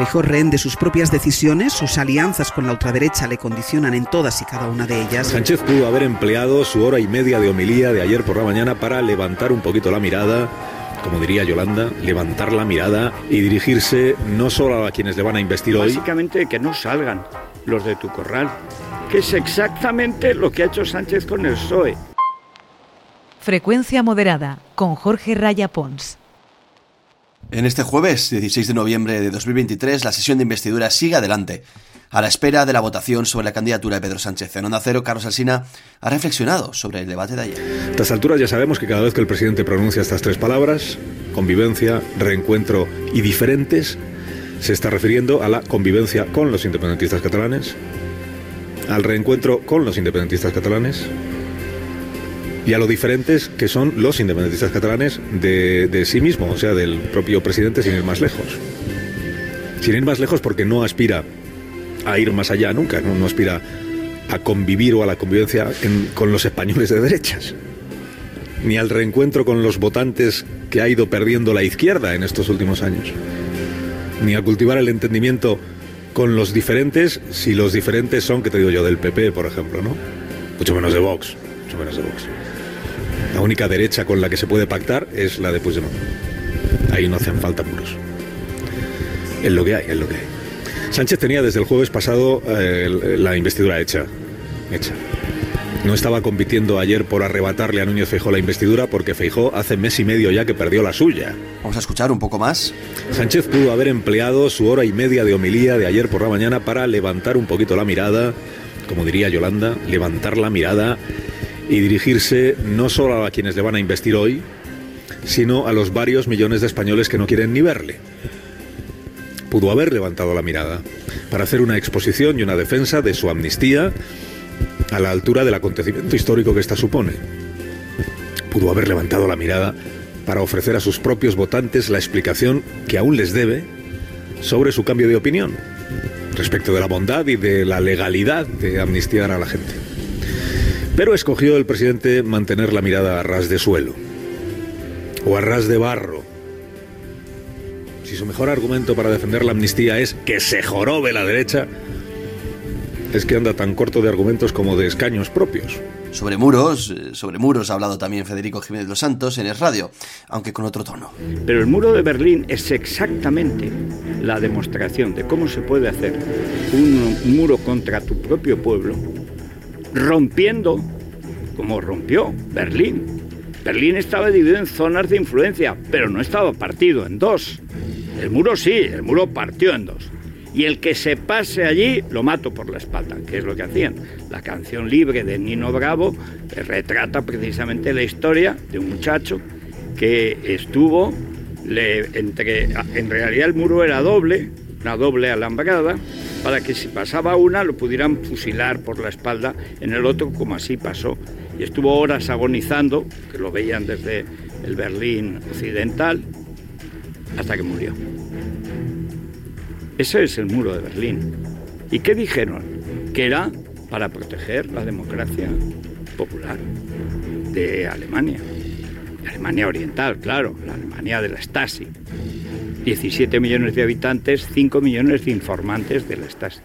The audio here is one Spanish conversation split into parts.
Feijó rehén de sus propias decisiones, sus alianzas con la ultraderecha le condicionan en todas y cada una de ellas. Sánchez pudo haber empleado su hora y media de homilía de ayer por la mañana para levantar un poquito la mirada como diría Yolanda, levantar la mirada y dirigirse no solo a quienes le van a investir hoy. Básicamente que no salgan los de tu corral, que es exactamente lo que ha hecho Sánchez con el PSOE. Frecuencia moderada con Jorge Raya Pons. En este jueves 16 de noviembre de 2023 la sesión de investidura sigue adelante. A la espera de la votación sobre la candidatura de Pedro Sánchez en Onda Cero, Carlos Alsina ha reflexionado sobre el debate de ayer. A estas alturas ya sabemos que cada vez que el presidente pronuncia estas tres palabras, convivencia, reencuentro y diferentes, se está refiriendo a la convivencia con los independentistas catalanes, al reencuentro con los independentistas catalanes y a lo diferentes que son los independentistas catalanes de, sí mismo, o sea, del propio presidente sin ir más lejos. Sin ir más lejos porque no aspira a ir más allá nunca, no, aspira a convivir o a la convivencia con los españoles de derechas, ni al reencuentro con los votantes que ha ido perdiendo la izquierda en estos últimos años, ni a cultivar el entendimiento con los diferentes, si los diferentes son, que te digo yo, del PP, por ejemplo, ¿no? Mucho menos de Vox, mucho menos de Vox. La única derecha con la que se puede pactar es la de Puigdemont. Ahí no hacen falta muros. Es lo que hay, es lo que hay. Sánchez tenía desde el jueves pasado eh, la investidura hecha. Hecha. No estaba compitiendo ayer por arrebatarle a Núñez Feijó la investidura porque Feijó hace mes y medio ya que perdió la suya. Vamos a escuchar un poco más. Sánchez pudo haber empleado su hora y media de homilía de ayer por la mañana para levantar un poquito la mirada, como diría Yolanda, levantar la mirada y dirigirse no solo a quienes le van a investir hoy, sino a los varios millones de españoles que no quieren ni verle pudo haber levantado la mirada para hacer una exposición y una defensa de su amnistía a la altura del acontecimiento histórico que ésta supone. Pudo haber levantado la mirada para ofrecer a sus propios votantes la explicación que aún les debe sobre su cambio de opinión respecto de la bondad y de la legalidad de amnistiar a la gente. Pero escogió el presidente mantener la mirada a ras de suelo o a ras de barro si su mejor argumento para defender la amnistía es que se jorobe la derecha, es que anda tan corto de argumentos como de escaños propios. Sobre muros, eh, sobre muros ha hablado también Federico Jiménez Los Santos en el radio, aunque con otro tono. Pero el muro de Berlín es exactamente la demostración de cómo se puede hacer un muro contra tu propio pueblo, rompiendo como rompió Berlín. Berlín estaba dividido en zonas de influencia, pero no estaba partido en dos. El muro sí, el muro partió en dos. Y el que se pase allí lo mato por la espalda, que es lo que hacían. La canción libre de Nino Bravo retrata precisamente la historia de un muchacho que estuvo entre. En realidad el muro era doble, una doble alambrada, para que si pasaba una lo pudieran fusilar por la espalda en el otro, como así pasó. Y estuvo horas agonizando, que lo veían desde el Berlín occidental, hasta que murió. Ese es el muro de Berlín. ¿Y qué dijeron? Que era para proteger la democracia popular de Alemania. Alemania Oriental, claro, la Alemania de la Stasi. 17 millones de habitantes, 5 millones de informantes de la Stasi.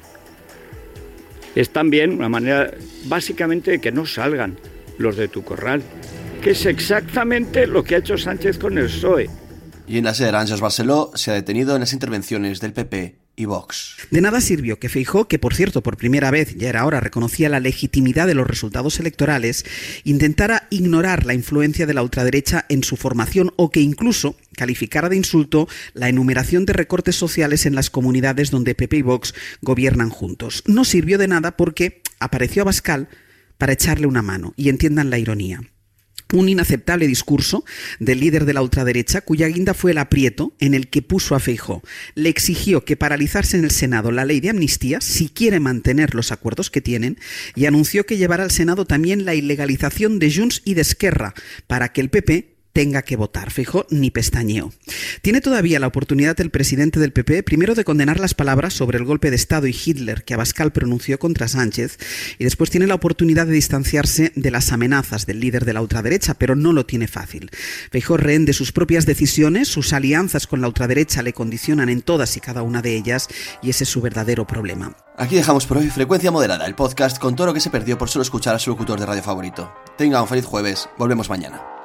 Es también una manera básicamente de que no salgan los de tu corral, que es exactamente lo que ha hecho Sánchez con el PSOE. Y en la sede Ángels Barceló se ha detenido en las intervenciones del PP y. De nada sirvió que Feijó, que por cierto por primera vez, ya era hora, reconocía la legitimidad de los resultados electorales, intentara ignorar la influencia de la ultraderecha en su formación o que incluso calificara de insulto la enumeración de recortes sociales en las comunidades donde PP y Vox gobiernan juntos. No sirvió de nada porque apareció Abascal para echarle una mano, y entiendan la ironía un inaceptable discurso del líder de la ultraderecha, cuya guinda fue el aprieto en el que puso a Feijó. Le exigió que paralizase en el Senado la ley de amnistía si quiere mantener los acuerdos que tienen y anunció que llevará al Senado también la ilegalización de Junts y de Esquerra para que el PP tenga que votar. Fijo ni pestañeo. Tiene todavía la oportunidad el presidente del PP primero de condenar las palabras sobre el golpe de Estado y Hitler que Abascal pronunció contra Sánchez y después tiene la oportunidad de distanciarse de las amenazas del líder de la ultraderecha, pero no lo tiene fácil. Feijó rehén de sus propias decisiones, sus alianzas con la ultraderecha le condicionan en todas y cada una de ellas y ese es su verdadero problema. Aquí dejamos por hoy Frecuencia Moderada, el podcast con todo lo que se perdió por solo escuchar a su locutor de radio favorito. Tenga un feliz jueves, volvemos mañana.